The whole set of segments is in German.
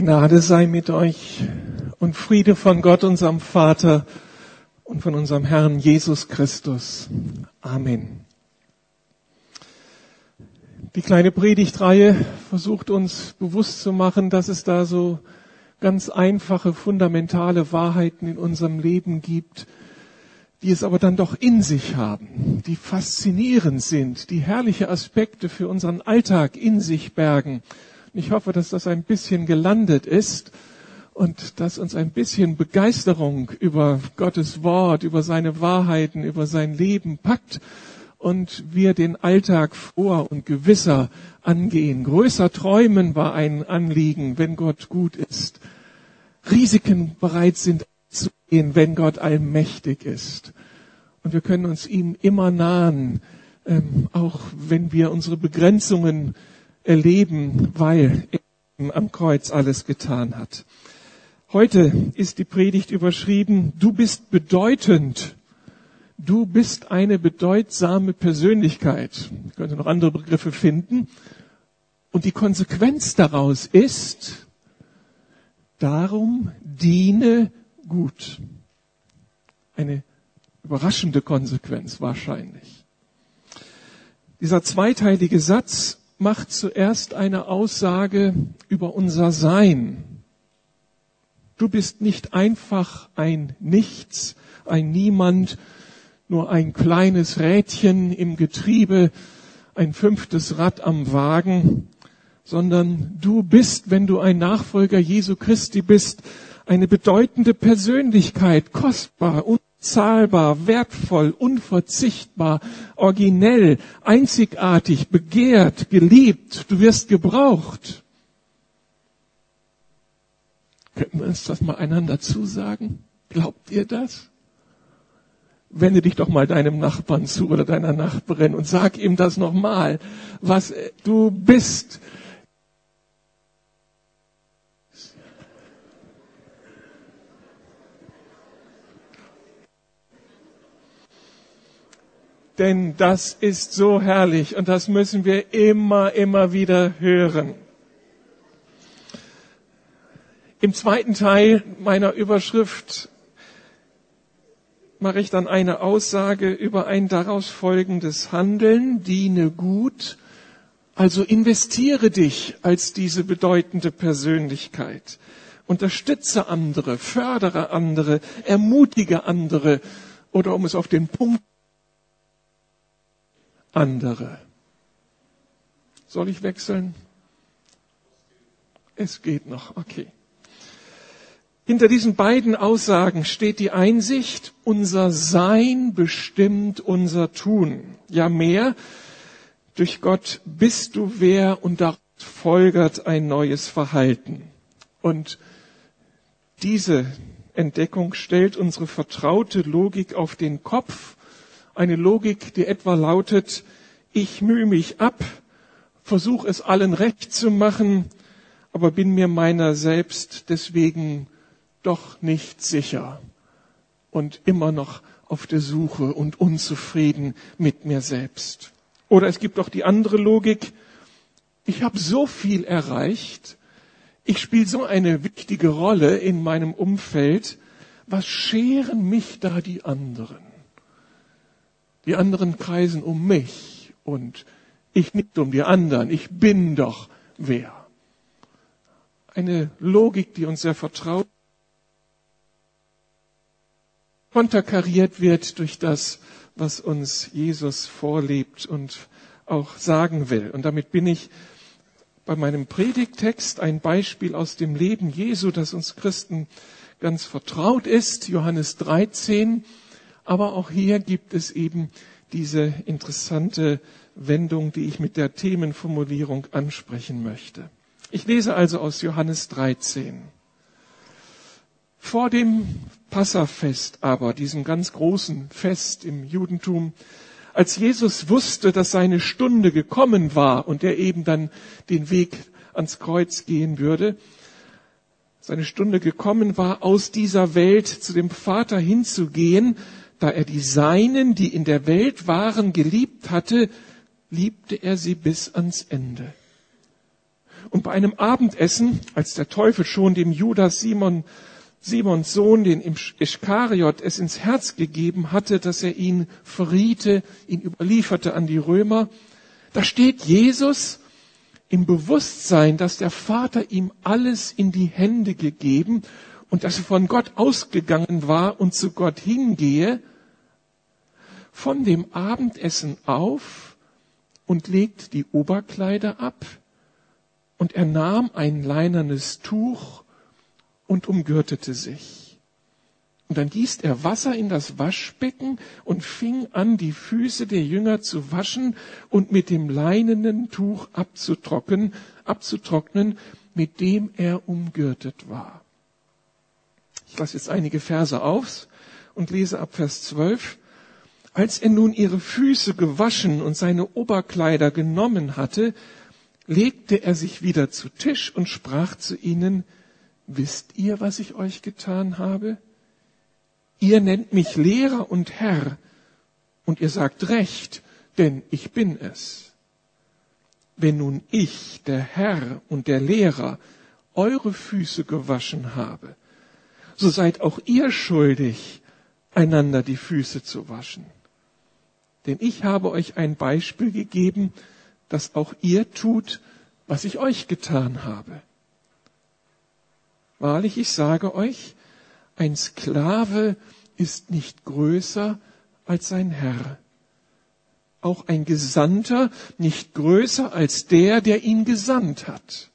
Gnade sei mit euch und Friede von Gott, unserem Vater und von unserem Herrn Jesus Christus. Amen. Die kleine Predigtreihe versucht uns bewusst zu machen, dass es da so ganz einfache, fundamentale Wahrheiten in unserem Leben gibt, die es aber dann doch in sich haben, die faszinierend sind, die herrliche Aspekte für unseren Alltag in sich bergen ich hoffe, dass das ein bisschen gelandet ist und dass uns ein bisschen Begeisterung über Gottes Wort, über seine Wahrheiten, über sein Leben packt und wir den Alltag vor und gewisser angehen. Größer träumen war ein Anliegen, wenn Gott gut ist. Risiken bereit sind zu gehen, wenn Gott allmächtig ist. Und wir können uns ihm immer nahen, ähm, auch wenn wir unsere Begrenzungen erleben, weil er am Kreuz alles getan hat. Heute ist die Predigt überschrieben, du bist bedeutend. Du bist eine bedeutsame Persönlichkeit. Ich könnte noch andere Begriffe finden. Und die Konsequenz daraus ist, darum diene gut. Eine überraschende Konsequenz wahrscheinlich. Dieser zweiteilige Satz macht zuerst eine Aussage über unser Sein. Du bist nicht einfach ein Nichts, ein Niemand, nur ein kleines Rädchen im Getriebe, ein fünftes Rad am Wagen, sondern du bist, wenn du ein Nachfolger Jesu Christi bist, eine bedeutende Persönlichkeit, kostbar, zahlbar, wertvoll, unverzichtbar, originell, einzigartig, begehrt, geliebt. Du wirst gebraucht. Könnten wir uns das mal einander zusagen? Glaubt ihr das? Wende dich doch mal deinem Nachbarn zu oder deiner Nachbarin und sag ihm das nochmal, was du bist. Denn das ist so herrlich und das müssen wir immer, immer wieder hören. Im zweiten Teil meiner Überschrift mache ich dann eine Aussage über ein daraus folgendes Handeln, diene gut, also investiere dich als diese bedeutende Persönlichkeit. Unterstütze andere, fördere andere, ermutige andere oder um es auf den Punkt andere. Soll ich wechseln? Es geht noch, okay. Hinter diesen beiden Aussagen steht die Einsicht, unser Sein bestimmt unser Tun. Ja mehr, durch Gott bist du wer und daraus folgert ein neues Verhalten. Und diese Entdeckung stellt unsere vertraute Logik auf den Kopf eine Logik, die etwa lautet, ich mühe mich ab, versuche es allen recht zu machen, aber bin mir meiner selbst deswegen doch nicht sicher und immer noch auf der Suche und unzufrieden mit mir selbst. Oder es gibt auch die andere Logik, ich habe so viel erreicht, ich spiele so eine wichtige Rolle in meinem Umfeld, was scheren mich da die anderen? Die anderen kreisen um mich und ich nicht um die anderen. Ich bin doch wer. Eine Logik, die uns sehr vertraut, konterkariert wird durch das, was uns Jesus vorlebt und auch sagen will. Und damit bin ich bei meinem Predigtext ein Beispiel aus dem Leben Jesu, das uns Christen ganz vertraut ist, Johannes 13, aber auch hier gibt es eben diese interessante Wendung, die ich mit der Themenformulierung ansprechen möchte. Ich lese also aus Johannes 13. Vor dem Passafest aber, diesem ganz großen Fest im Judentum, als Jesus wusste, dass seine Stunde gekommen war und er eben dann den Weg ans Kreuz gehen würde, seine Stunde gekommen war, aus dieser Welt zu dem Vater hinzugehen, da er die Seinen, die in der Welt waren, geliebt hatte, liebte er sie bis ans Ende. Und bei einem Abendessen, als der Teufel schon dem Judas Simon, Simons Sohn, den Ischkariot, es ins Herz gegeben hatte, dass er ihn verriete, ihn überlieferte an die Römer, da steht Jesus im Bewusstsein, dass der Vater ihm alles in die Hände gegeben und dass er von Gott ausgegangen war und zu Gott hingehe, von dem Abendessen auf und legt die Oberkleider ab und er nahm ein leinernes Tuch und umgürtete sich. Und dann gießt er Wasser in das Waschbecken und fing an, die Füße der Jünger zu waschen und mit dem leinenen Tuch abzutrocknen, abzutrocknen, mit dem er umgürtet war. Ich lasse jetzt einige Verse auf und lese ab Vers 12. Als er nun ihre Füße gewaschen und seine Oberkleider genommen hatte, legte er sich wieder zu Tisch und sprach zu ihnen, Wisst ihr, was ich euch getan habe? Ihr nennt mich Lehrer und Herr, und ihr sagt recht, denn ich bin es. Wenn nun ich, der Herr und der Lehrer, eure Füße gewaschen habe, so seid auch ihr schuldig, einander die Füße zu waschen. Denn ich habe euch ein Beispiel gegeben, dass auch ihr tut, was ich euch getan habe. Wahrlich, ich sage euch, ein Sklave ist nicht größer als sein Herr. Auch ein Gesandter nicht größer als der, der ihn gesandt hat.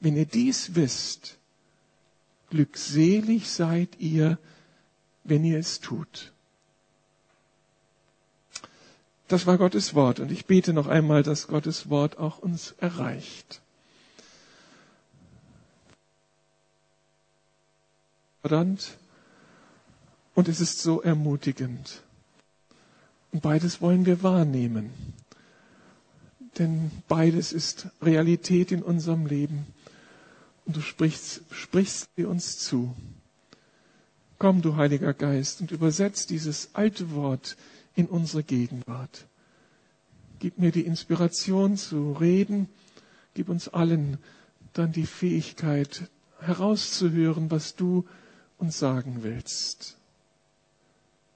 Wenn ihr dies wisst, glückselig seid ihr, wenn ihr es tut. Das war Gottes Wort und ich bete noch einmal, dass Gottes Wort auch uns erreicht. Und es ist so ermutigend. Und beides wollen wir wahrnehmen. Denn beides ist Realität in unserem Leben. Und du sprichst, sprichst sie uns zu. Komm, du Heiliger Geist, und übersetzt dieses alte Wort in unsere Gegenwart. Gib mir die Inspiration zu reden. Gib uns allen dann die Fähigkeit herauszuhören, was du uns sagen willst.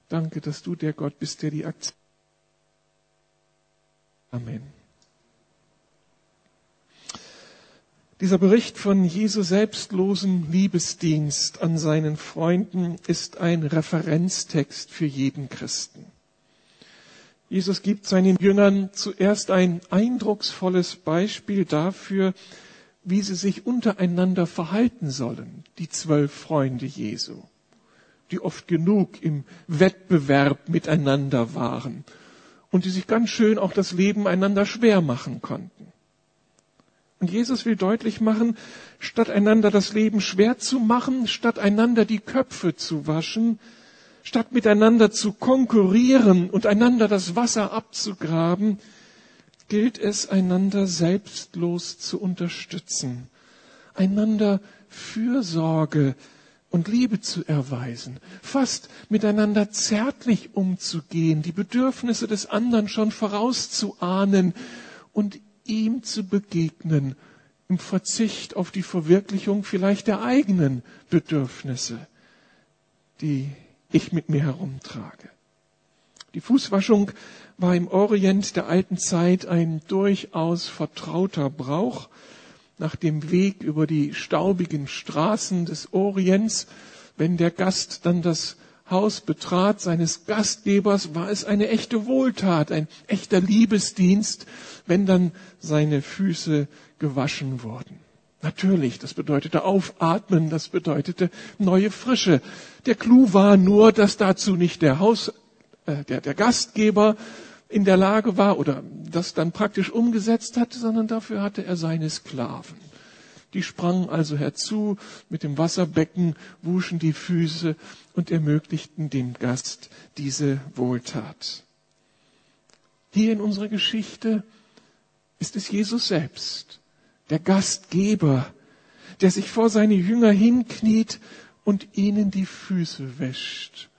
Danke, dass du der Gott bist, der die Aktion. Amen. Dieser Bericht von Jesu selbstlosen Liebesdienst an seinen Freunden ist ein Referenztext für jeden Christen. Jesus gibt seinen Jüngern zuerst ein eindrucksvolles Beispiel dafür, wie sie sich untereinander verhalten sollen, die zwölf Freunde Jesu, die oft genug im Wettbewerb miteinander waren und die sich ganz schön auch das Leben einander schwer machen konnten. Und Jesus will deutlich machen, statt einander das Leben schwer zu machen, statt einander die Köpfe zu waschen, Statt miteinander zu konkurrieren und einander das Wasser abzugraben, gilt es, einander selbstlos zu unterstützen, einander Fürsorge und Liebe zu erweisen, fast miteinander zärtlich umzugehen, die Bedürfnisse des anderen schon vorauszuahnen und ihm zu begegnen, im Verzicht auf die Verwirklichung vielleicht der eigenen Bedürfnisse, die ich mit mir herumtrage. Die Fußwaschung war im Orient der alten Zeit ein durchaus vertrauter Brauch. Nach dem Weg über die staubigen Straßen des Orients, wenn der Gast dann das Haus betrat seines Gastgebers, war es eine echte Wohltat, ein echter Liebesdienst, wenn dann seine Füße gewaschen wurden. Natürlich, das bedeutete Aufatmen, das bedeutete neue Frische. Der Clou war nur, dass dazu nicht der Haus, äh, der, der Gastgeber in der Lage war oder das dann praktisch umgesetzt hat, sondern dafür hatte er seine Sklaven. Die sprangen also herzu mit dem Wasserbecken, wuschen die Füße und ermöglichten dem Gast diese Wohltat. Hier in unserer Geschichte ist es Jesus selbst, der Gastgeber, der sich vor seine Jünger hinkniet und ihnen die Füße wäscht,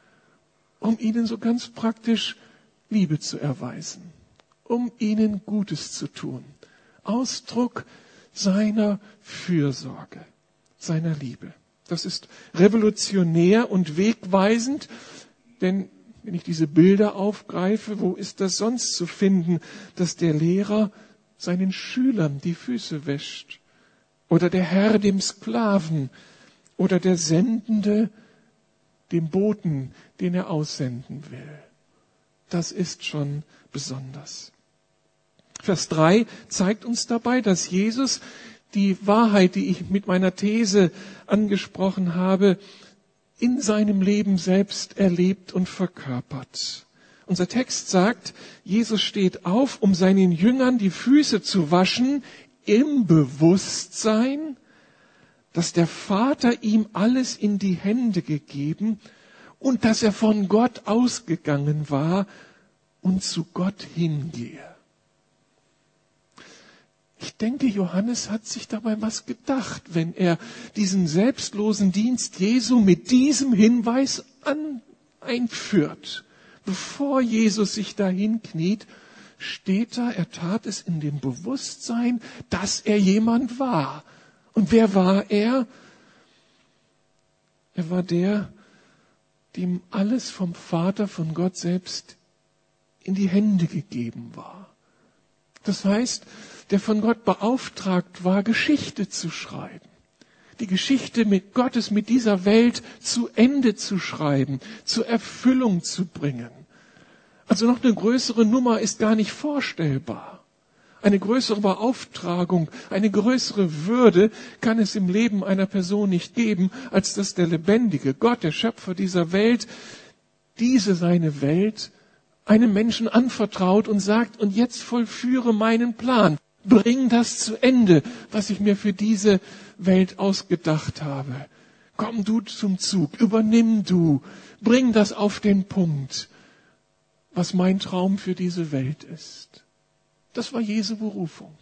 um ihnen so ganz praktisch Liebe zu erweisen, um ihnen Gutes zu tun. Ausdruck seiner Fürsorge, seiner Liebe. Das ist revolutionär und wegweisend, denn wenn ich diese Bilder aufgreife, wo ist das sonst zu finden, dass der Lehrer seinen Schülern die Füße wäscht oder der Herr dem Sklaven oder der Sendende dem Boten, den er aussenden will. Das ist schon besonders. Vers 3 zeigt uns dabei, dass Jesus die Wahrheit, die ich mit meiner These angesprochen habe, in seinem Leben selbst erlebt und verkörpert. Unser Text sagt, Jesus steht auf, um seinen Jüngern die Füße zu waschen, im Bewusstsein, dass der Vater ihm alles in die Hände gegeben und dass er von Gott ausgegangen war und zu Gott hingehe. Ich denke, Johannes hat sich dabei was gedacht, wenn er diesen selbstlosen Dienst Jesu mit diesem Hinweis an, einführt. Bevor Jesus sich dahin kniet, steht da, er tat es in dem Bewusstsein, dass er jemand war. Und wer war er? Er war der, dem alles vom Vater, von Gott selbst in die Hände gegeben war. Das heißt, der von Gott beauftragt war, Geschichte zu schreiben. Die Geschichte mit Gottes, mit dieser Welt zu Ende zu schreiben, zur Erfüllung zu bringen. Also noch eine größere Nummer ist gar nicht vorstellbar. Eine größere Beauftragung, eine größere Würde kann es im Leben einer Person nicht geben, als dass der lebendige Gott, der Schöpfer dieser Welt, diese seine Welt einem Menschen anvertraut und sagt, und jetzt vollführe meinen Plan. Bring das zu Ende, was ich mir für diese Welt ausgedacht habe. Komm du zum Zug, übernimm du, bring das auf den Punkt, was mein Traum für diese Welt ist. Das war Jesu Berufung.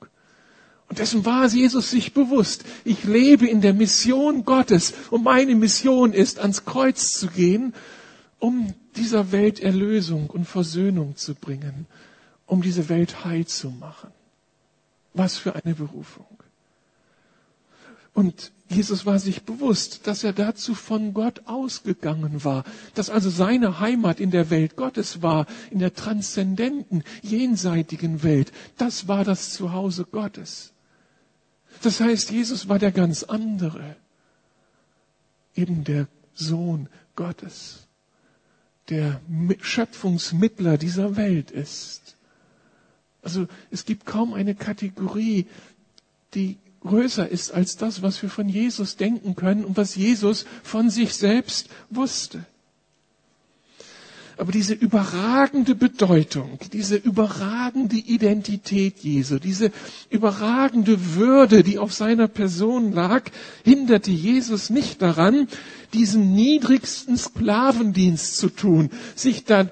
Und dessen war Jesus sich bewusst. Ich lebe in der Mission Gottes und meine Mission ist, ans Kreuz zu gehen, um dieser Welt Erlösung und Versöhnung zu bringen, um diese Welt heil zu machen. Was für eine Berufung. Und Jesus war sich bewusst, dass er dazu von Gott ausgegangen war, dass also seine Heimat in der Welt Gottes war, in der transzendenten, jenseitigen Welt. Das war das Zuhause Gottes. Das heißt, Jesus war der ganz andere, eben der Sohn Gottes, der Schöpfungsmittler dieser Welt ist. Also es gibt kaum eine Kategorie, die größer ist als das, was wir von Jesus denken können und was Jesus von sich selbst wusste. Aber diese überragende Bedeutung, diese überragende Identität Jesu, diese überragende Würde, die auf seiner Person lag, hinderte Jesus nicht daran, diesen niedrigsten Sklavendienst zu tun, sich dann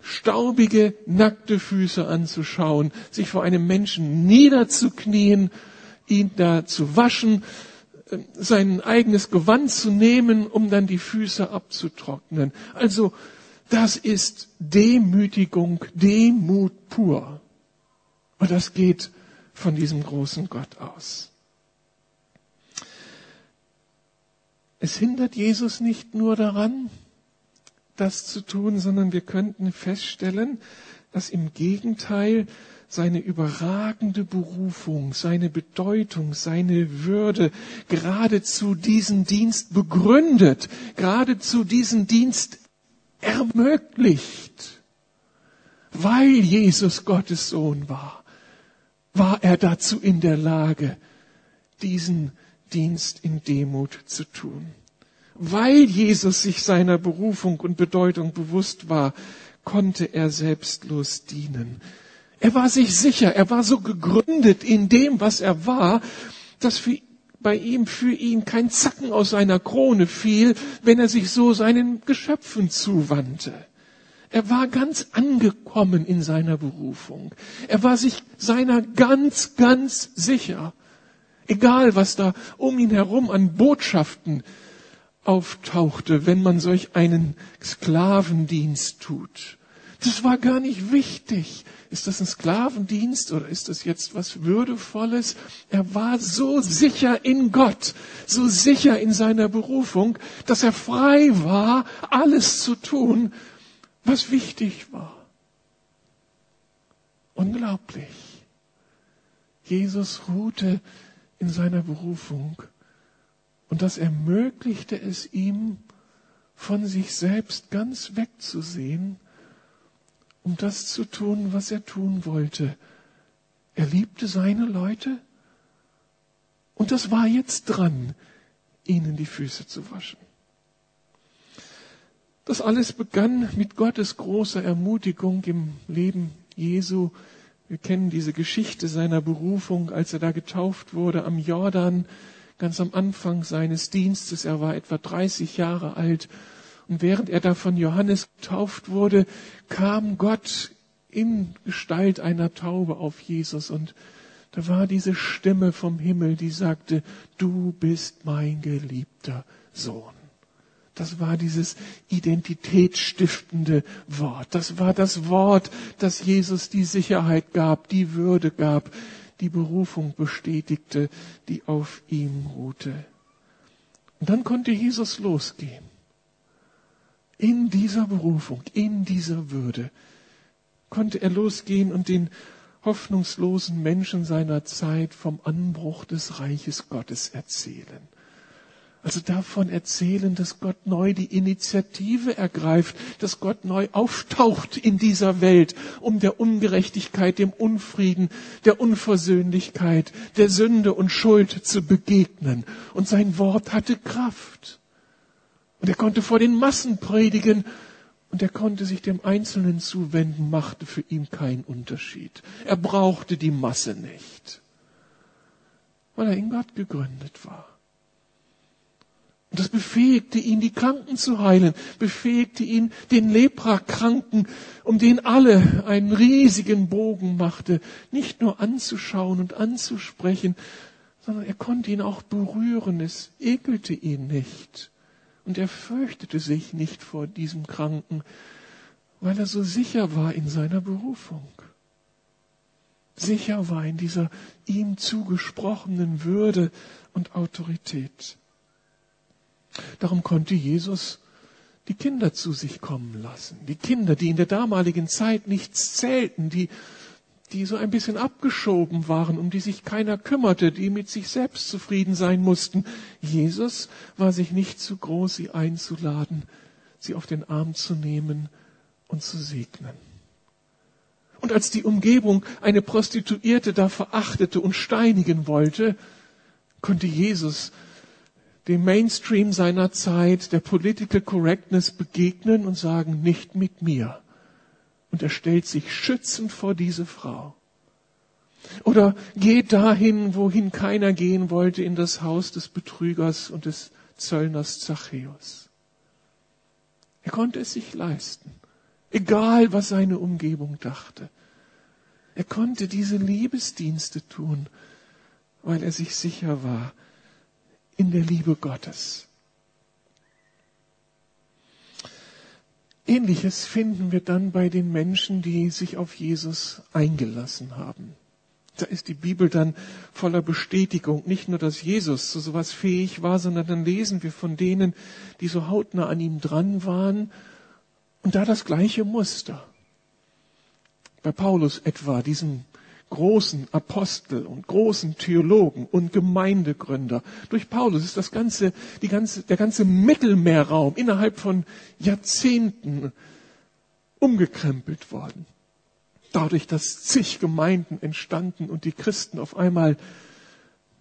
staubige, nackte Füße anzuschauen, sich vor einem Menschen niederzuknien ihn da zu waschen, äh, sein eigenes Gewand zu nehmen, um dann die Füße abzutrocknen. Also das ist Demütigung, Demut pur. Und das geht von diesem großen Gott aus. Es hindert Jesus nicht nur daran, das zu tun, sondern wir könnten feststellen, dass im Gegenteil seine überragende Berufung, seine Bedeutung, seine Würde geradezu diesen Dienst begründet, geradezu diesen Dienst ermöglicht. Weil Jesus Gottes Sohn war, war er dazu in der Lage, diesen Dienst in Demut zu tun. Weil Jesus sich seiner Berufung und Bedeutung bewusst war, konnte er selbstlos dienen. Er war sich sicher, er war so gegründet in dem, was er war, dass für, bei ihm, für ihn kein Zacken aus seiner Krone fiel, wenn er sich so seinen Geschöpfen zuwandte. Er war ganz angekommen in seiner Berufung. Er war sich seiner ganz, ganz sicher. Egal, was da um ihn herum an Botschaften auftauchte, wenn man solch einen Sklavendienst tut Das war gar nicht wichtig. Ist das ein Sklavendienst oder ist das jetzt was Würdevolles? Er war so sicher in Gott, so sicher in seiner Berufung, dass er frei war, alles zu tun, was wichtig war. Unglaublich. Jesus ruhte in seiner Berufung und das ermöglichte es ihm, von sich selbst ganz wegzusehen, um das zu tun, was er tun wollte. Er liebte seine Leute und das war jetzt dran, ihnen die Füße zu waschen. Das alles begann mit Gottes großer Ermutigung im Leben Jesu. Wir kennen diese Geschichte seiner Berufung, als er da getauft wurde am Jordan, ganz am Anfang seines Dienstes. Er war etwa 30 Jahre alt. Und während er da von Johannes getauft wurde, kam Gott in Gestalt einer Taube auf Jesus und da war diese Stimme vom Himmel, die sagte, du bist mein geliebter Sohn. Das war dieses identitätsstiftende Wort. Das war das Wort, das Jesus die Sicherheit gab, die Würde gab, die Berufung bestätigte, die auf ihm ruhte. Und dann konnte Jesus losgehen. In dieser Berufung, in dieser Würde konnte er losgehen und den hoffnungslosen Menschen seiner Zeit vom Anbruch des Reiches Gottes erzählen. Also davon erzählen, dass Gott neu die Initiative ergreift, dass Gott neu auftaucht in dieser Welt, um der Ungerechtigkeit, dem Unfrieden, der Unversöhnlichkeit, der Sünde und Schuld zu begegnen. Und sein Wort hatte Kraft. Und er konnte vor den Massen predigen und er konnte sich dem Einzelnen zuwenden, machte für ihn keinen Unterschied. Er brauchte die Masse nicht, weil er in Gott gegründet war. Und das befähigte ihn, die Kranken zu heilen, befähigte ihn, den Leprakranken, um den alle einen riesigen Bogen machte, nicht nur anzuschauen und anzusprechen, sondern er konnte ihn auch berühren, es ekelte ihn nicht. Und er fürchtete sich nicht vor diesem Kranken, weil er so sicher war in seiner Berufung. Sicher war in dieser ihm zugesprochenen Würde und Autorität. Darum konnte Jesus die Kinder zu sich kommen lassen. Die Kinder, die in der damaligen Zeit nichts zählten, die, die so ein bisschen abgeschoben waren, um die sich keiner kümmerte, die mit sich selbst zufrieden sein mussten. Jesus war sich nicht zu groß, sie einzuladen, sie auf den Arm zu nehmen und zu segnen. Und als die Umgebung eine Prostituierte da verachtete und steinigen wollte, konnte Jesus dem Mainstream seiner Zeit, der Political Correctness begegnen und sagen, nicht mit mir. Und er stellt sich schützend vor diese Frau. Oder geht dahin, wohin keiner gehen wollte, in das Haus des Betrügers und des Zöllners Zachäus. Er konnte es sich leisten, egal was seine Umgebung dachte. Er konnte diese Liebesdienste tun, weil er sich sicher war, in der Liebe Gottes. Ähnliches finden wir dann bei den Menschen, die sich auf Jesus eingelassen haben. Da ist die Bibel dann voller Bestätigung, nicht nur, dass Jesus zu sowas fähig war, sondern dann lesen wir von denen, die so hautnah an ihm dran waren und da das gleiche Muster. Bei Paulus etwa, diesem großen Apostel und großen Theologen und Gemeindegründer. Durch Paulus ist das ganze, die ganze, der ganze Mittelmeerraum innerhalb von Jahrzehnten umgekrempelt worden. Dadurch, dass zig Gemeinden entstanden und die Christen auf einmal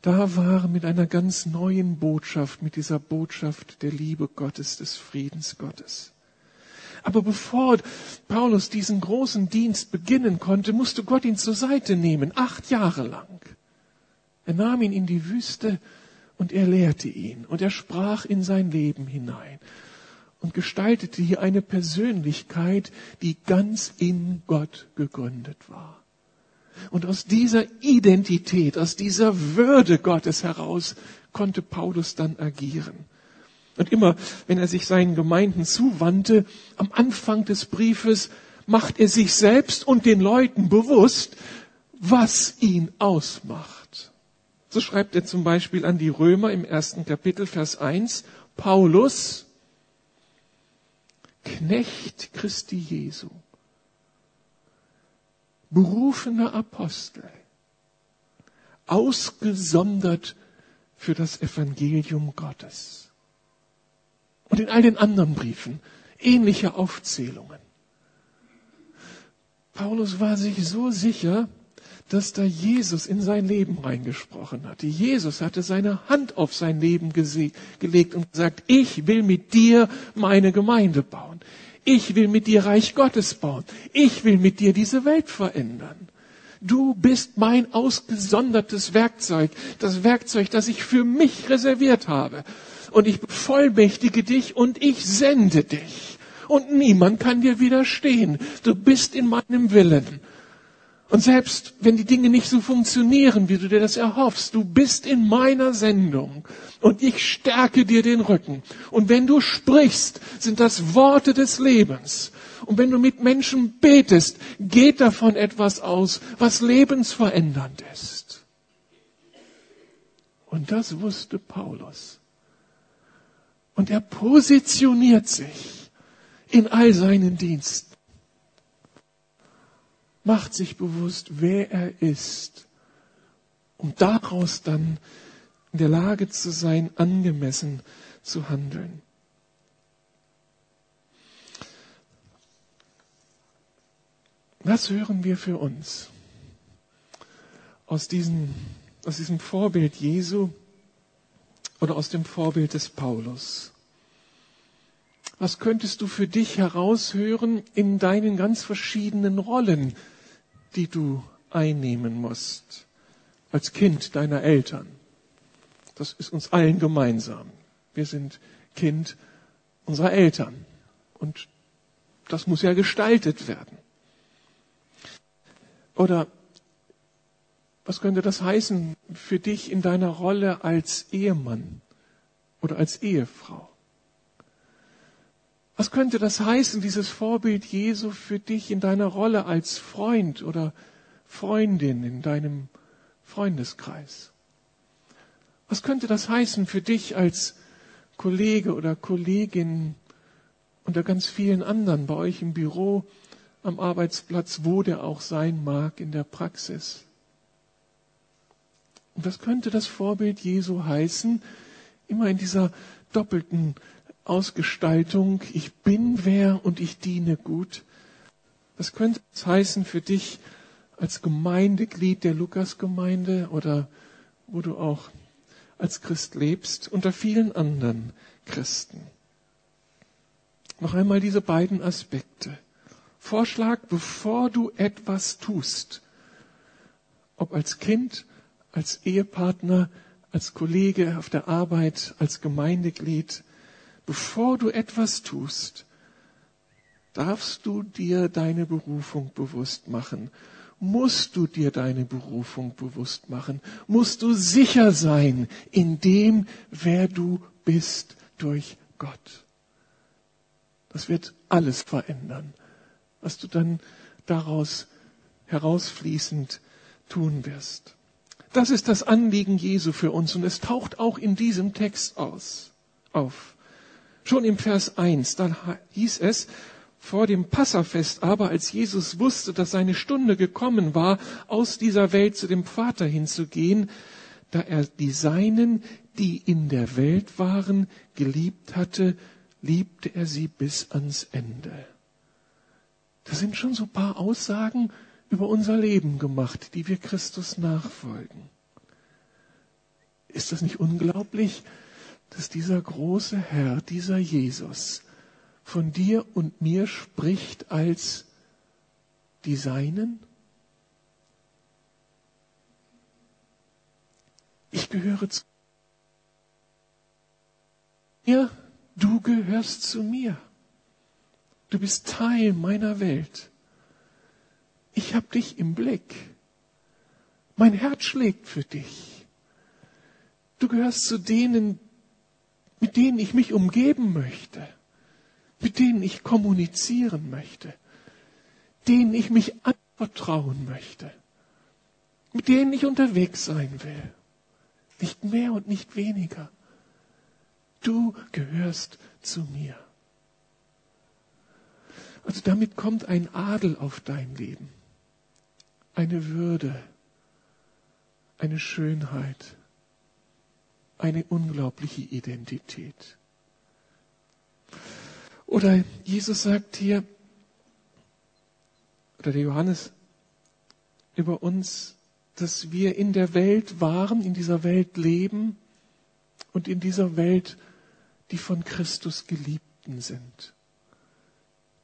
da waren mit einer ganz neuen Botschaft, mit dieser Botschaft der Liebe Gottes, des Friedens Gottes. Aber bevor Paulus diesen großen Dienst beginnen konnte, musste Gott ihn zur Seite nehmen, acht Jahre lang. Er nahm ihn in die Wüste und er lehrte ihn und er sprach in sein Leben hinein und gestaltete hier eine Persönlichkeit, die ganz in Gott gegründet war. Und aus dieser Identität, aus dieser Würde Gottes heraus konnte Paulus dann agieren. Und immer, wenn er sich seinen Gemeinden zuwandte, am Anfang des Briefes macht er sich selbst und den Leuten bewusst, was ihn ausmacht. So schreibt er zum Beispiel an die Römer im ersten Kapitel, Vers 1, Paulus, Knecht Christi Jesu, berufener Apostel, ausgesondert für das Evangelium Gottes. Und in all den anderen Briefen ähnliche Aufzählungen. Paulus war sich so sicher, dass da Jesus in sein Leben reingesprochen hatte. Jesus hatte seine Hand auf sein Leben gelegt und gesagt, ich will mit dir meine Gemeinde bauen. Ich will mit dir Reich Gottes bauen. Ich will mit dir diese Welt verändern. Du bist mein ausgesondertes Werkzeug, das Werkzeug, das ich für mich reserviert habe. Und ich bevollmächtige dich und ich sende dich. Und niemand kann dir widerstehen. Du bist in meinem Willen. Und selbst wenn die Dinge nicht so funktionieren, wie du dir das erhoffst, du bist in meiner Sendung und ich stärke dir den Rücken. Und wenn du sprichst, sind das Worte des Lebens. Und wenn du mit Menschen betest, geht davon etwas aus, was lebensverändernd ist. Und das wusste Paulus. Und er positioniert sich in all seinen Diensten macht sich bewusst, wer er ist, um daraus dann in der Lage zu sein, angemessen zu handeln. Was hören wir für uns aus, diesen, aus diesem Vorbild Jesu oder aus dem Vorbild des Paulus? Was könntest du für dich heraushören in deinen ganz verschiedenen Rollen, die du einnehmen musst als Kind deiner Eltern. Das ist uns allen gemeinsam. Wir sind Kind unserer Eltern. Und das muss ja gestaltet werden. Oder was könnte das heißen für dich in deiner Rolle als Ehemann oder als Ehefrau? Was könnte das heißen, dieses Vorbild Jesu für dich in deiner Rolle als Freund oder Freundin in deinem Freundeskreis? Was könnte das heißen für dich als Kollege oder Kollegin unter ganz vielen anderen bei euch im Büro, am Arbeitsplatz, wo der auch sein mag, in der Praxis? Und was könnte das Vorbild Jesu heißen, immer in dieser doppelten Ausgestaltung, ich bin wer und ich diene gut. Was könnte es heißen für dich als Gemeindeglied der Lukasgemeinde oder wo du auch als Christ lebst, unter vielen anderen Christen? Noch einmal diese beiden Aspekte. Vorschlag, bevor du etwas tust, ob als Kind, als Ehepartner, als Kollege auf der Arbeit, als Gemeindeglied, bevor du etwas tust, darfst du dir deine Berufung bewusst machen. Musst du dir deine Berufung bewusst machen. Musst du sicher sein in dem, wer du bist durch Gott. Das wird alles verändern, was du dann daraus herausfließend tun wirst. Das ist das Anliegen Jesu für uns und es taucht auch in diesem Text aus, auf. Schon im Vers 1, dann hieß es, vor dem Passafest aber, als Jesus wusste, dass seine Stunde gekommen war, aus dieser Welt zu dem Vater hinzugehen, da er die Seinen, die in der Welt waren, geliebt hatte, liebte er sie bis ans Ende. Das sind schon so ein paar Aussagen über unser Leben gemacht, die wir Christus nachfolgen. Ist das nicht unglaublich? dass dieser große Herr, dieser Jesus, von dir und mir spricht als die Seinen? Ich gehöre zu mir, du gehörst zu mir. Du bist Teil meiner Welt. Ich habe dich im Blick. Mein Herz schlägt für dich. Du gehörst zu denen, mit denen ich mich umgeben möchte, mit denen ich kommunizieren möchte. denen ich mich anvertrauen möchte, mit denen ich unterwegs sein will. Nicht mehr und nicht weniger. Du gehörst zu mir. Also damit kommt ein Adel auf dein Leben, eine Würde, eine Schönheit, eine unglaubliche Identität. Oder Jesus sagt hier, oder der Johannes über uns, dass wir in der Welt waren, in dieser Welt leben und in dieser Welt die von Christus Geliebten sind.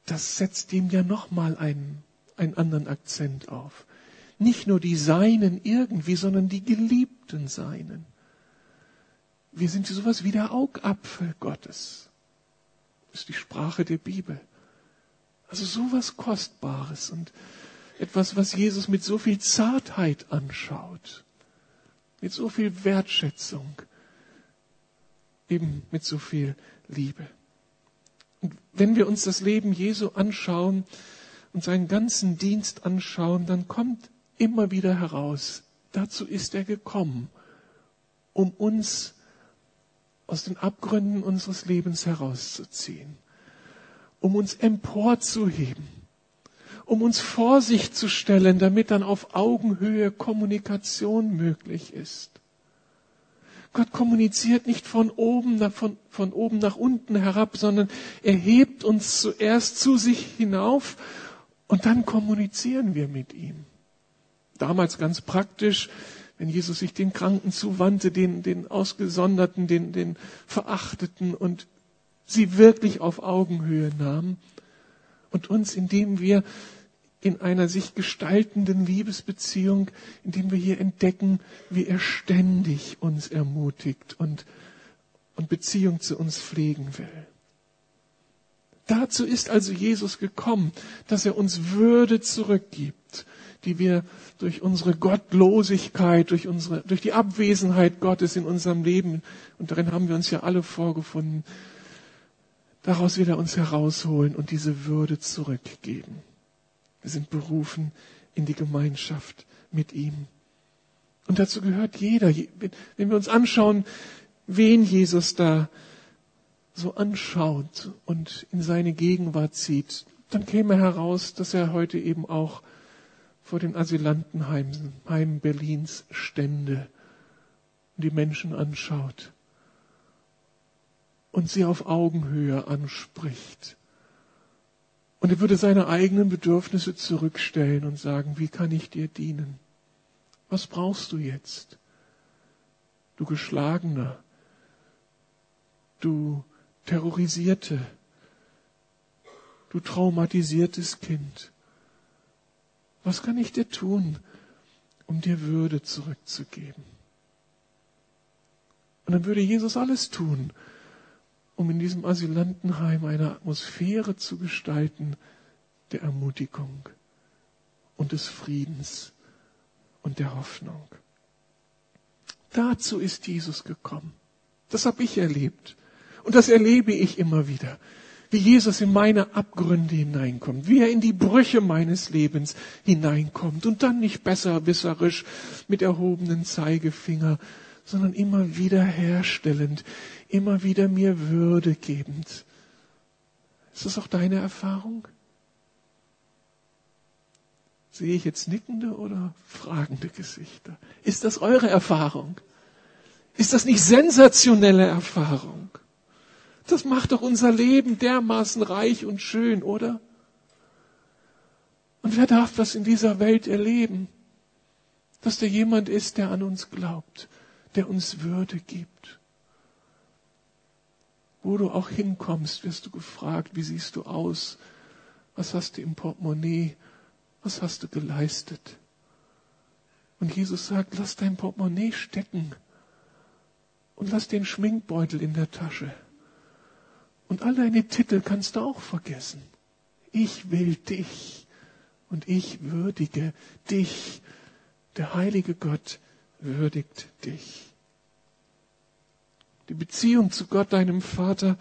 Das setzt ihm ja nochmal einen, einen anderen Akzent auf. Nicht nur die Seinen irgendwie, sondern die Geliebten Seinen. Wir sind sowas wie der Augapfel Gottes. Das ist die Sprache der Bibel. Also sowas Kostbares und etwas, was Jesus mit so viel Zartheit anschaut, mit so viel Wertschätzung, eben mit so viel Liebe. Wenn wir uns das Leben Jesu anschauen und seinen ganzen Dienst anschauen, dann kommt immer wieder heraus, dazu ist er gekommen, um uns aus den Abgründen unseres Lebens herauszuziehen, um uns emporzuheben, um uns vor sich zu stellen, damit dann auf Augenhöhe Kommunikation möglich ist. Gott kommuniziert nicht von oben, nach, von, von oben nach unten herab, sondern er hebt uns zuerst zu sich hinauf und dann kommunizieren wir mit ihm. Damals ganz praktisch, wenn Jesus sich den Kranken zuwandte, den, den Ausgesonderten, den, den Verachteten und sie wirklich auf Augenhöhe nahm und uns, indem wir in einer sich gestaltenden Liebesbeziehung, indem wir hier entdecken, wie er ständig uns ermutigt und, und Beziehung zu uns pflegen will. Dazu ist also Jesus gekommen, dass er uns Würde zurückgibt, die wir durch unsere Gottlosigkeit, durch unsere, durch die Abwesenheit Gottes in unserem Leben, und darin haben wir uns ja alle vorgefunden, daraus will er uns herausholen und diese Würde zurückgeben. Wir sind berufen in die Gemeinschaft mit ihm. Und dazu gehört jeder. Wenn wir uns anschauen, wen Jesus da so anschaut und in seine Gegenwart zieht, dann käme heraus, dass er heute eben auch vor den Asylantenheimen Berlins stände und die Menschen anschaut und sie auf Augenhöhe anspricht und er würde seine eigenen Bedürfnisse zurückstellen und sagen, wie kann ich dir dienen? Was brauchst du jetzt? Du Geschlagener, du Terrorisierte, du traumatisiertes Kind. Was kann ich dir tun, um dir Würde zurückzugeben? Und dann würde Jesus alles tun, um in diesem Asylantenheim eine Atmosphäre zu gestalten der Ermutigung und des Friedens und der Hoffnung. Dazu ist Jesus gekommen. Das habe ich erlebt. Und das erlebe ich immer wieder. Wie Jesus in meine Abgründe hineinkommt, wie er in die Brüche meines Lebens hineinkommt und dann nicht besserwisserisch mit erhobenen Zeigefinger, sondern immer wieder herstellend, immer wieder mir Würde gebend. Ist das auch deine Erfahrung? Sehe ich jetzt nickende oder fragende Gesichter? Ist das eure Erfahrung? Ist das nicht sensationelle Erfahrung? Das macht doch unser Leben dermaßen reich und schön, oder? Und wer darf das in dieser Welt erleben? Dass da jemand ist, der an uns glaubt, der uns Würde gibt. Wo du auch hinkommst, wirst du gefragt, wie siehst du aus? Was hast du im Portemonnaie? Was hast du geleistet? Und Jesus sagt, lass dein Portemonnaie stecken und lass den Schminkbeutel in der Tasche. Und all deine Titel kannst du auch vergessen. Ich will dich und ich würdige dich. Der heilige Gott würdigt dich. Die Beziehung zu Gott, deinem Vater,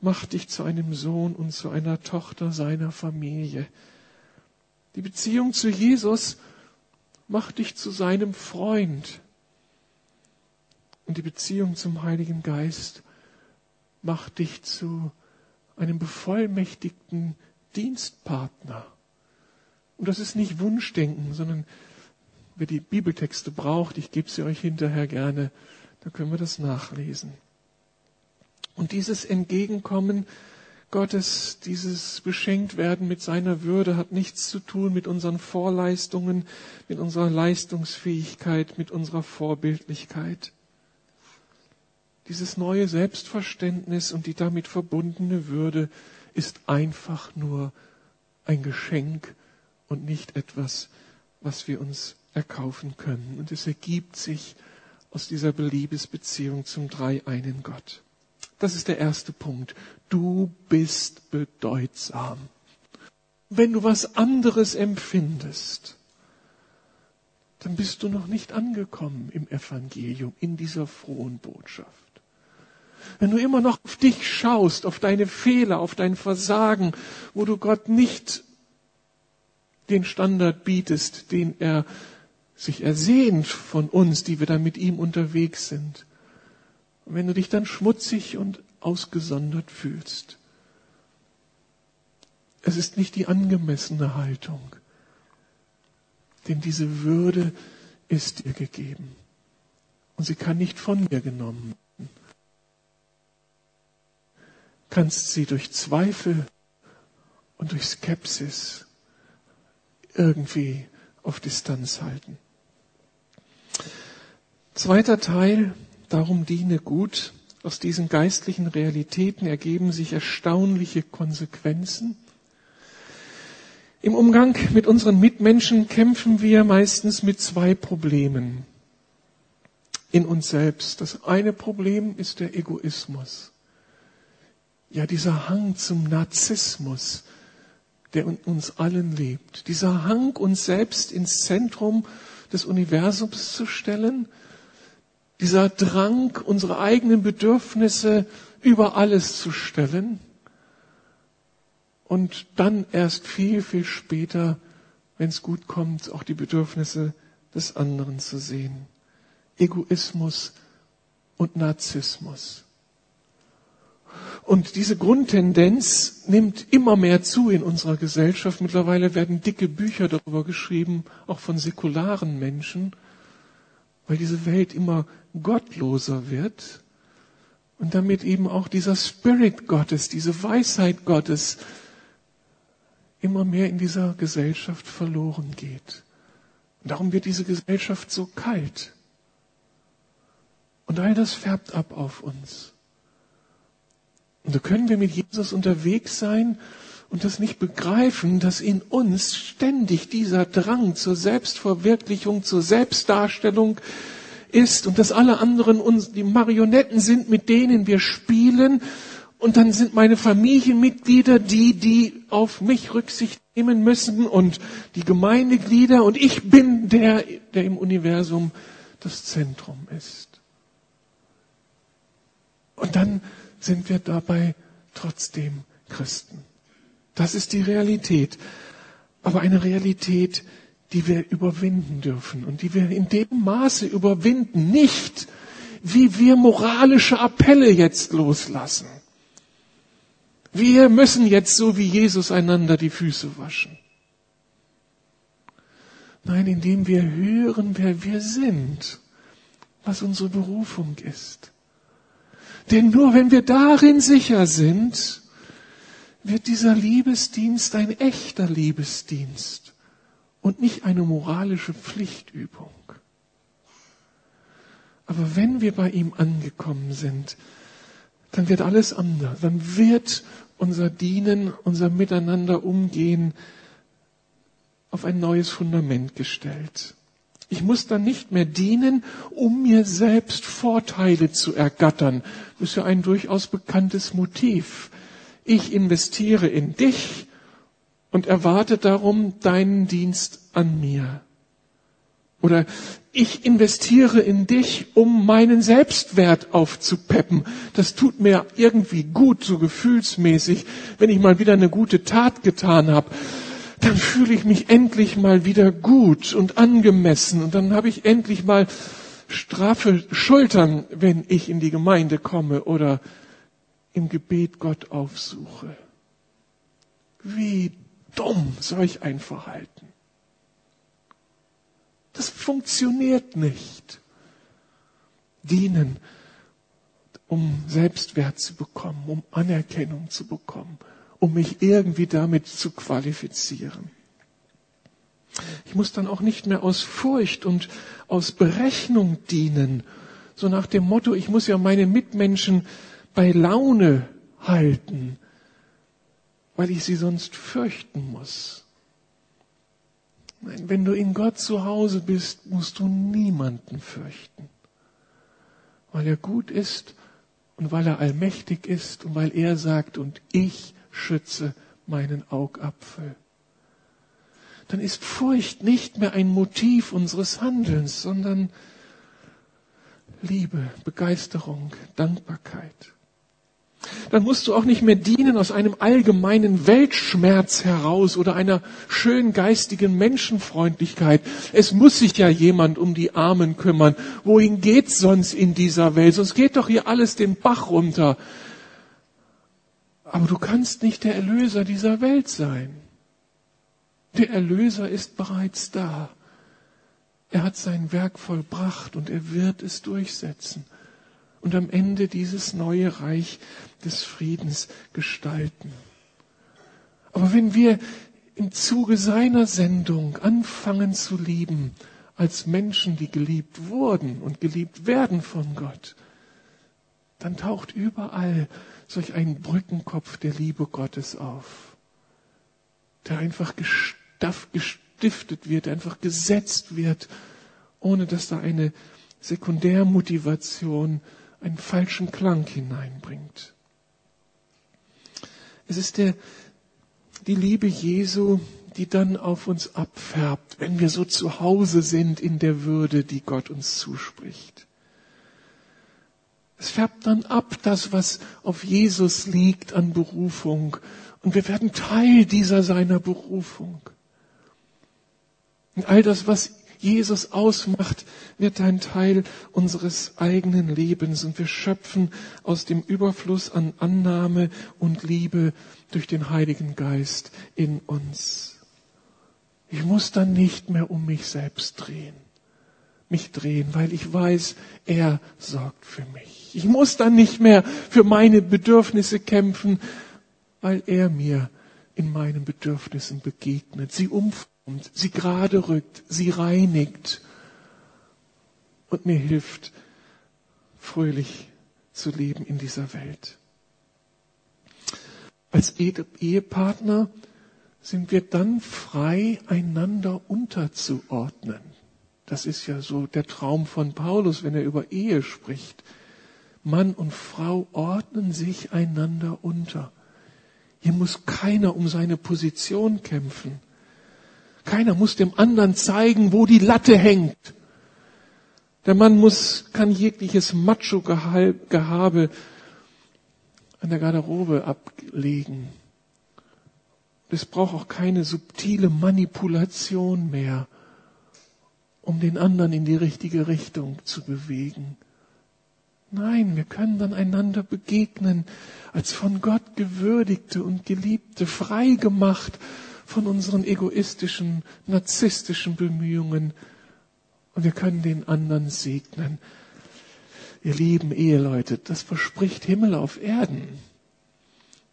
macht dich zu einem Sohn und zu einer Tochter seiner Familie. Die Beziehung zu Jesus macht dich zu seinem Freund. Und die Beziehung zum Heiligen Geist macht dich zu einem bevollmächtigten Dienstpartner. Und das ist nicht Wunschdenken, sondern wer die Bibeltexte braucht, ich gebe sie euch hinterher gerne, da können wir das nachlesen. Und dieses Entgegenkommen Gottes, dieses Beschenktwerden mit seiner Würde hat nichts zu tun mit unseren Vorleistungen, mit unserer Leistungsfähigkeit, mit unserer Vorbildlichkeit. Dieses neue Selbstverständnis und die damit verbundene Würde ist einfach nur ein Geschenk und nicht etwas, was wir uns erkaufen können. Und es ergibt sich aus dieser Beliebesbeziehung zum dreieinen Gott. Das ist der erste Punkt. Du bist bedeutsam. Wenn du was anderes empfindest, dann bist du noch nicht angekommen im Evangelium, in dieser frohen Botschaft. Wenn du immer noch auf dich schaust, auf deine Fehler, auf dein Versagen, wo du Gott nicht den Standard bietest, den er sich ersehnt von uns, die wir dann mit ihm unterwegs sind. Und wenn du dich dann schmutzig und ausgesondert fühlst, es ist nicht die angemessene Haltung, denn diese Würde ist dir gegeben und sie kann nicht von dir genommen werden. Kannst sie durch Zweifel und durch Skepsis irgendwie auf Distanz halten. Zweiter Teil, darum diene gut. Aus diesen geistlichen Realitäten ergeben sich erstaunliche Konsequenzen. Im Umgang mit unseren Mitmenschen kämpfen wir meistens mit zwei Problemen in uns selbst. Das eine Problem ist der Egoismus. Ja, dieser Hang zum Narzissmus, der in uns allen lebt. Dieser Hang, uns selbst ins Zentrum des Universums zu stellen. Dieser Drang, unsere eigenen Bedürfnisse über alles zu stellen. Und dann erst viel, viel später, wenn es gut kommt, auch die Bedürfnisse des anderen zu sehen. Egoismus und Narzissmus. Und diese Grundtendenz nimmt immer mehr zu in unserer Gesellschaft. Mittlerweile werden dicke Bücher darüber geschrieben, auch von säkularen Menschen, weil diese Welt immer gottloser wird und damit eben auch dieser Spirit Gottes, diese Weisheit Gottes immer mehr in dieser Gesellschaft verloren geht. Und darum wird diese Gesellschaft so kalt. Und all das färbt ab auf uns. Und so können wir mit Jesus unterwegs sein und das nicht begreifen, dass in uns ständig dieser Drang zur Selbstverwirklichung, zur Selbstdarstellung ist und dass alle anderen uns die Marionetten sind, mit denen wir spielen. Und dann sind meine Familienmitglieder die, die auf mich Rücksicht nehmen müssen und die Gemeindeglieder und ich bin der, der im Universum das Zentrum ist. Und dann sind wir dabei trotzdem Christen. Das ist die Realität. Aber eine Realität, die wir überwinden dürfen und die wir in dem Maße überwinden, nicht wie wir moralische Appelle jetzt loslassen. Wir müssen jetzt so wie Jesus einander die Füße waschen. Nein, indem wir hören, wer wir sind, was unsere Berufung ist. Denn nur wenn wir darin sicher sind, wird dieser Liebesdienst ein echter Liebesdienst und nicht eine moralische Pflichtübung. Aber wenn wir bei ihm angekommen sind, dann wird alles anders. Dann wird unser Dienen, unser Miteinander umgehen auf ein neues Fundament gestellt. Ich muss dann nicht mehr dienen, um mir selbst Vorteile zu ergattern. Das ist ja ein durchaus bekanntes Motiv. Ich investiere in dich und erwarte darum deinen Dienst an mir. Oder ich investiere in dich, um meinen Selbstwert aufzupeppen. Das tut mir irgendwie gut, so gefühlsmäßig, wenn ich mal wieder eine gute Tat getan habe dann fühle ich mich endlich mal wieder gut und angemessen und dann habe ich endlich mal straffe Schultern, wenn ich in die Gemeinde komme oder im Gebet Gott aufsuche. Wie dumm solch ein Verhalten. Das funktioniert nicht. Dienen, um Selbstwert zu bekommen, um Anerkennung zu bekommen, um mich irgendwie damit zu qualifizieren. Ich muss dann auch nicht mehr aus Furcht und aus Berechnung dienen, so nach dem Motto, ich muss ja meine Mitmenschen bei Laune halten, weil ich sie sonst fürchten muss. Nein, wenn du in Gott zu Hause bist, musst du niemanden fürchten, weil er gut ist und weil er allmächtig ist und weil er sagt, und ich schütze meinen Augapfel. Dann ist Furcht nicht mehr ein Motiv unseres Handelns, sondern Liebe, Begeisterung, Dankbarkeit dann musst du auch nicht mehr dienen aus einem allgemeinen Weltschmerz heraus oder einer schön geistigen Menschenfreundlichkeit. Es muss sich ja jemand um die Armen kümmern. Wohin geht's sonst in dieser Welt? Sonst geht doch hier alles den Bach runter. Aber du kannst nicht der Erlöser dieser Welt sein. Der Erlöser ist bereits da. Er hat sein Werk vollbracht und er wird es durchsetzen und am Ende dieses neue Reich des Friedens gestalten. Aber wenn wir im Zuge seiner Sendung anfangen zu lieben, als Menschen, die geliebt wurden und geliebt werden von Gott, dann taucht überall solch ein Brückenkopf der Liebe Gottes auf, der einfach gestiftet wird, einfach gesetzt wird, ohne dass da eine Sekundärmotivation einen falschen Klang hineinbringt. Es ist der, die Liebe Jesu, die dann auf uns abfärbt, wenn wir so zu Hause sind in der Würde, die Gott uns zuspricht. Es färbt dann ab, das, was auf Jesus liegt an Berufung. Und wir werden Teil dieser seiner Berufung. Und all das, was Jesus ausmacht, wird ein Teil unseres eigenen Lebens und wir schöpfen aus dem Überfluss an Annahme und Liebe durch den Heiligen Geist in uns. Ich muss dann nicht mehr um mich selbst drehen, mich drehen, weil ich weiß, er sorgt für mich. Ich muss dann nicht mehr für meine Bedürfnisse kämpfen, weil er mir in meinen Bedürfnissen begegnet, sie und sie gerade rückt, sie reinigt und mir hilft, fröhlich zu leben in dieser Welt. Als Ehepartner sind wir dann frei, einander unterzuordnen. Das ist ja so der Traum von Paulus, wenn er über Ehe spricht. Mann und Frau ordnen sich einander unter. Hier muss keiner um seine Position kämpfen. Keiner muss dem anderen zeigen, wo die Latte hängt. Der Mann muss, kann jegliches Macho-Gehabe an der Garderobe ablegen. Es braucht auch keine subtile Manipulation mehr, um den anderen in die richtige Richtung zu bewegen. Nein, wir können dann einander begegnen als von Gott gewürdigte und geliebte, frei gemacht von unseren egoistischen, narzisstischen Bemühungen und wir können den anderen segnen. Ihr lieben Eheleute, das verspricht Himmel auf Erden.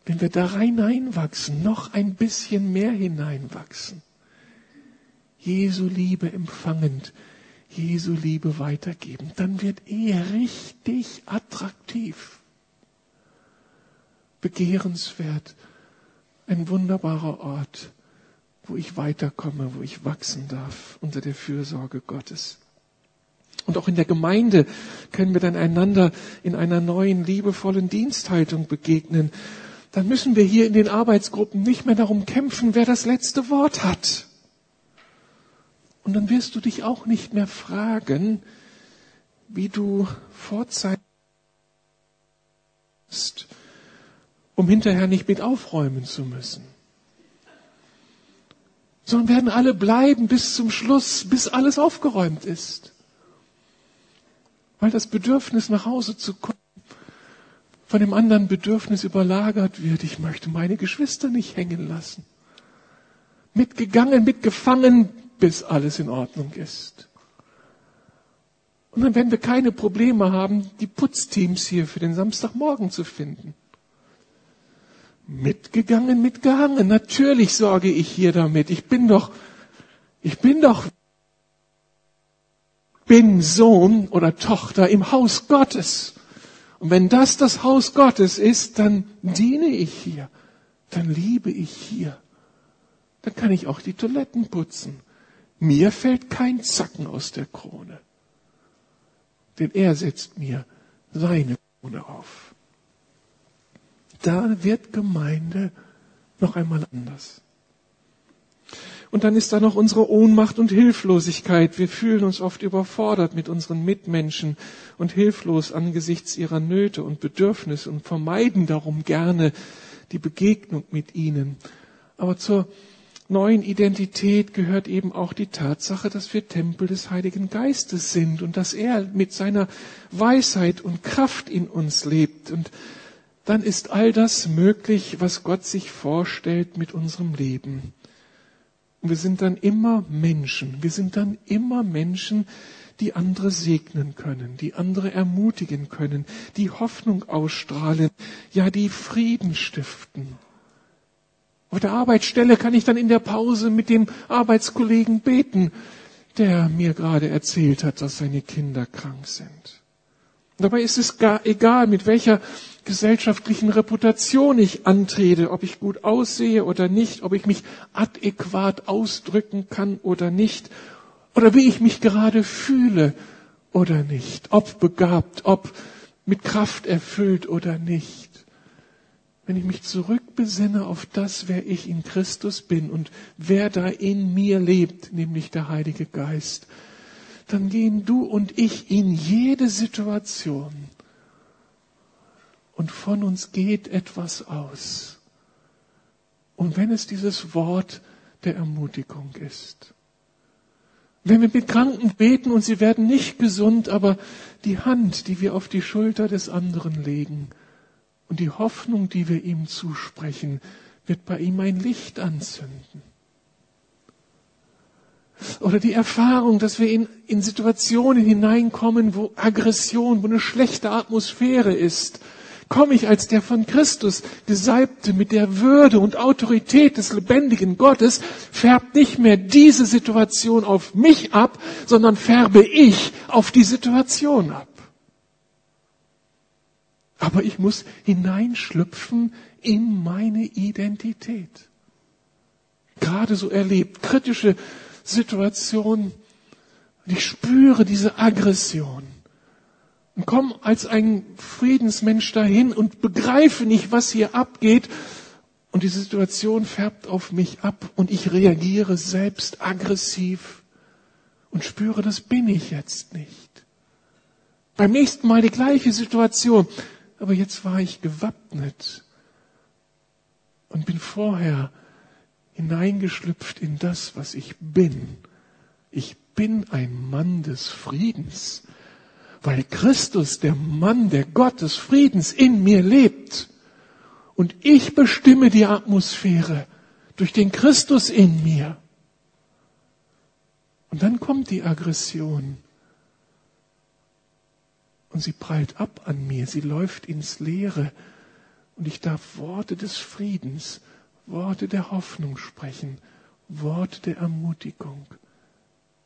Wenn wir da hineinwachsen, noch ein bisschen mehr hineinwachsen, Jesu Liebe empfangend, Jesu Liebe weitergeben, dann wird Ehe richtig attraktiv, begehrenswert, ein wunderbarer Ort wo ich weiterkomme, wo ich wachsen darf unter der Fürsorge Gottes. Und auch in der Gemeinde können wir dann einander in einer neuen, liebevollen Diensthaltung begegnen. Dann müssen wir hier in den Arbeitsgruppen nicht mehr darum kämpfen, wer das letzte Wort hat. Und dann wirst du dich auch nicht mehr fragen, wie du vorzeitig um hinterher nicht mit aufräumen zu müssen. sondern werden alle bleiben bis zum Schluss, bis alles aufgeräumt ist. Weil das Bedürfnis nach Hause zu kommen von dem anderen Bedürfnis überlagert wird. Ich möchte meine Geschwister nicht hängen lassen. Mitgegangen, mitgefangen, bis alles in Ordnung ist. Und dann werden wir keine Probleme haben, die Putzteams hier für den Samstagmorgen zu finden. Mitgegangen, mitgehangen. Natürlich sorge ich hier damit. Ich bin doch, ich bin doch, bin Sohn oder Tochter im Haus Gottes. Und wenn das das Haus Gottes ist, dann diene ich hier. Dann liebe ich hier. Dann kann ich auch die Toiletten putzen. Mir fällt kein Zacken aus der Krone. Denn er setzt mir seine Krone auf da wird Gemeinde noch einmal anders. Und dann ist da noch unsere Ohnmacht und Hilflosigkeit. Wir fühlen uns oft überfordert mit unseren Mitmenschen und hilflos angesichts ihrer Nöte und Bedürfnisse und vermeiden darum gerne die Begegnung mit ihnen. Aber zur neuen Identität gehört eben auch die Tatsache, dass wir Tempel des Heiligen Geistes sind und dass er mit seiner Weisheit und Kraft in uns lebt und dann ist all das möglich, was Gott sich vorstellt mit unserem Leben. Und wir sind dann immer Menschen. Wir sind dann immer Menschen, die andere segnen können, die andere ermutigen können, die Hoffnung ausstrahlen, ja, die Frieden stiften. Auf der Arbeitsstelle kann ich dann in der Pause mit dem Arbeitskollegen beten, der mir gerade erzählt hat, dass seine Kinder krank sind. Dabei ist es gar egal, mit welcher gesellschaftlichen Reputation ich antrete, ob ich gut aussehe oder nicht, ob ich mich adäquat ausdrücken kann oder nicht, oder wie ich mich gerade fühle oder nicht, ob begabt, ob mit Kraft erfüllt oder nicht. Wenn ich mich zurückbesinne auf das, wer ich in Christus bin und wer da in mir lebt, nämlich der Heilige Geist, dann gehen du und ich in jede Situation und von uns geht etwas aus. Und wenn es dieses Wort der Ermutigung ist. Wenn wir mit Kranken beten und sie werden nicht gesund, aber die Hand, die wir auf die Schulter des anderen legen und die Hoffnung, die wir ihm zusprechen, wird bei ihm ein Licht anzünden. Oder die Erfahrung, dass wir in, in Situationen hineinkommen, wo Aggression, wo eine schlechte Atmosphäre ist komme ich als der von Christus Gesalbte mit der Würde und Autorität des lebendigen Gottes, färbt nicht mehr diese Situation auf mich ab, sondern färbe ich auf die Situation ab. Aber ich muss hineinschlüpfen in meine Identität. Gerade so erlebt, kritische Situationen, ich spüre diese Aggression und komme als ein Friedensmensch dahin und begreife nicht, was hier abgeht. Und die Situation färbt auf mich ab und ich reagiere selbst aggressiv und spüre, das bin ich jetzt nicht. Beim nächsten Mal die gleiche Situation, aber jetzt war ich gewappnet und bin vorher hineingeschlüpft in das, was ich bin. Ich bin ein Mann des Friedens weil Christus, der Mann, der Gott des Friedens in mir lebt. Und ich bestimme die Atmosphäre durch den Christus in mir. Und dann kommt die Aggression. Und sie prallt ab an mir, sie läuft ins Leere. Und ich darf Worte des Friedens, Worte der Hoffnung sprechen, Worte der Ermutigung.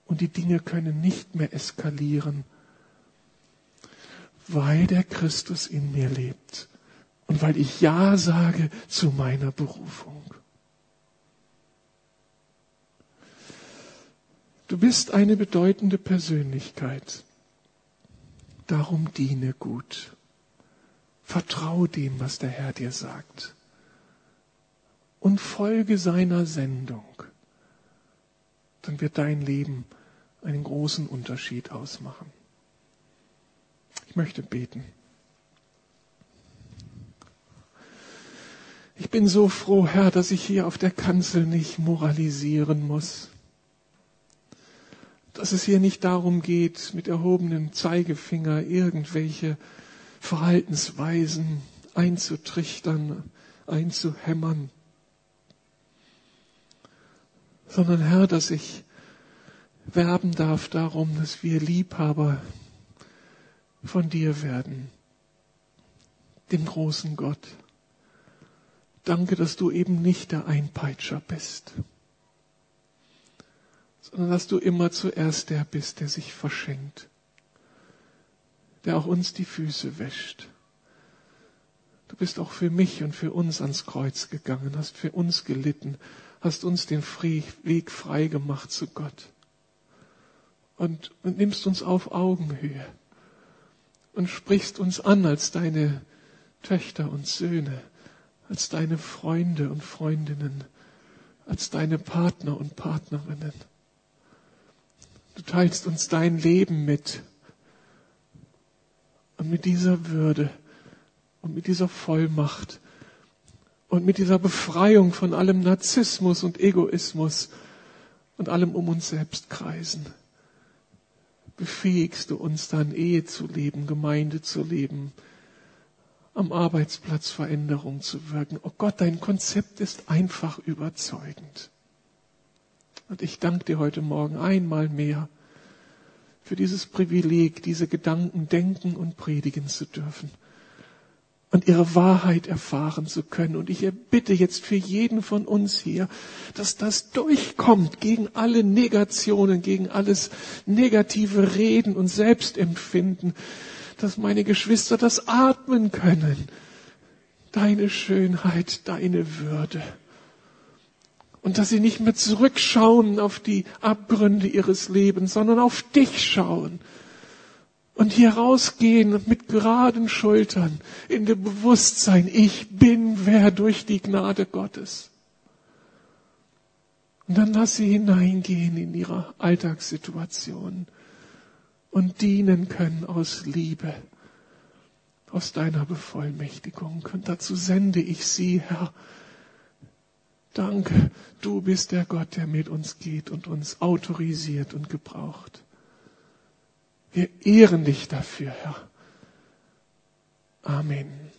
Und die Dinge können nicht mehr eskalieren, weil der Christus in mir lebt und weil ich Ja sage zu meiner Berufung. Du bist eine bedeutende Persönlichkeit. Darum diene gut. Vertrau dem, was der Herr dir sagt. Und folge seiner Sendung. Dann wird dein Leben einen großen Unterschied ausmachen. Ich möchte beten. Ich bin so froh, Herr, dass ich hier auf der Kanzel nicht moralisieren muss. Dass es hier nicht darum geht, mit erhobenem Zeigefinger irgendwelche Verhaltensweisen einzutrichtern, einzuhämmern, sondern Herr, dass ich werben darf darum, dass wir Liebhaber von dir werden, dem großen Gott. Danke, dass du eben nicht der Einpeitscher bist, sondern dass du immer zuerst der bist, der sich verschenkt, der auch uns die Füße wäscht. Du bist auch für mich und für uns ans Kreuz gegangen, hast für uns gelitten, hast uns den Weg frei gemacht zu Gott und, und nimmst uns auf Augenhöhe und sprichst uns an als deine Töchter und Söhne, als deine Freunde und Freundinnen, als deine Partner und Partnerinnen. Du teilst uns dein Leben mit. Und mit dieser Würde und mit dieser Vollmacht und mit dieser Befreiung von allem Narzissmus und Egoismus und allem um uns selbst kreisen befähigst du uns dann, Ehe zu leben, Gemeinde zu leben, am Arbeitsplatz Veränderung zu wirken. Oh Gott, dein Konzept ist einfach überzeugend. Und ich danke dir heute Morgen einmal mehr für dieses Privileg, diese Gedanken denken und predigen zu dürfen und ihre Wahrheit erfahren zu können. Und ich erbitte jetzt für jeden von uns hier, dass das durchkommt gegen alle Negationen, gegen alles negative Reden und Selbstempfinden, dass meine Geschwister das atmen können. Deine Schönheit, deine Würde. Und dass sie nicht mehr zurückschauen auf die Abgründe ihres Lebens, sondern auf dich schauen und hier rausgehen mit geraden Schultern in dem Bewusstsein, ich bin wer durch die Gnade Gottes. Und dann lass sie hineingehen in ihre Alltagssituation und dienen können aus Liebe, aus deiner Bevollmächtigung. Und dazu sende ich sie, Herr. Danke, du bist der Gott, der mit uns geht und uns autorisiert und gebraucht. Wir ehren dich dafür, Herr. Amen.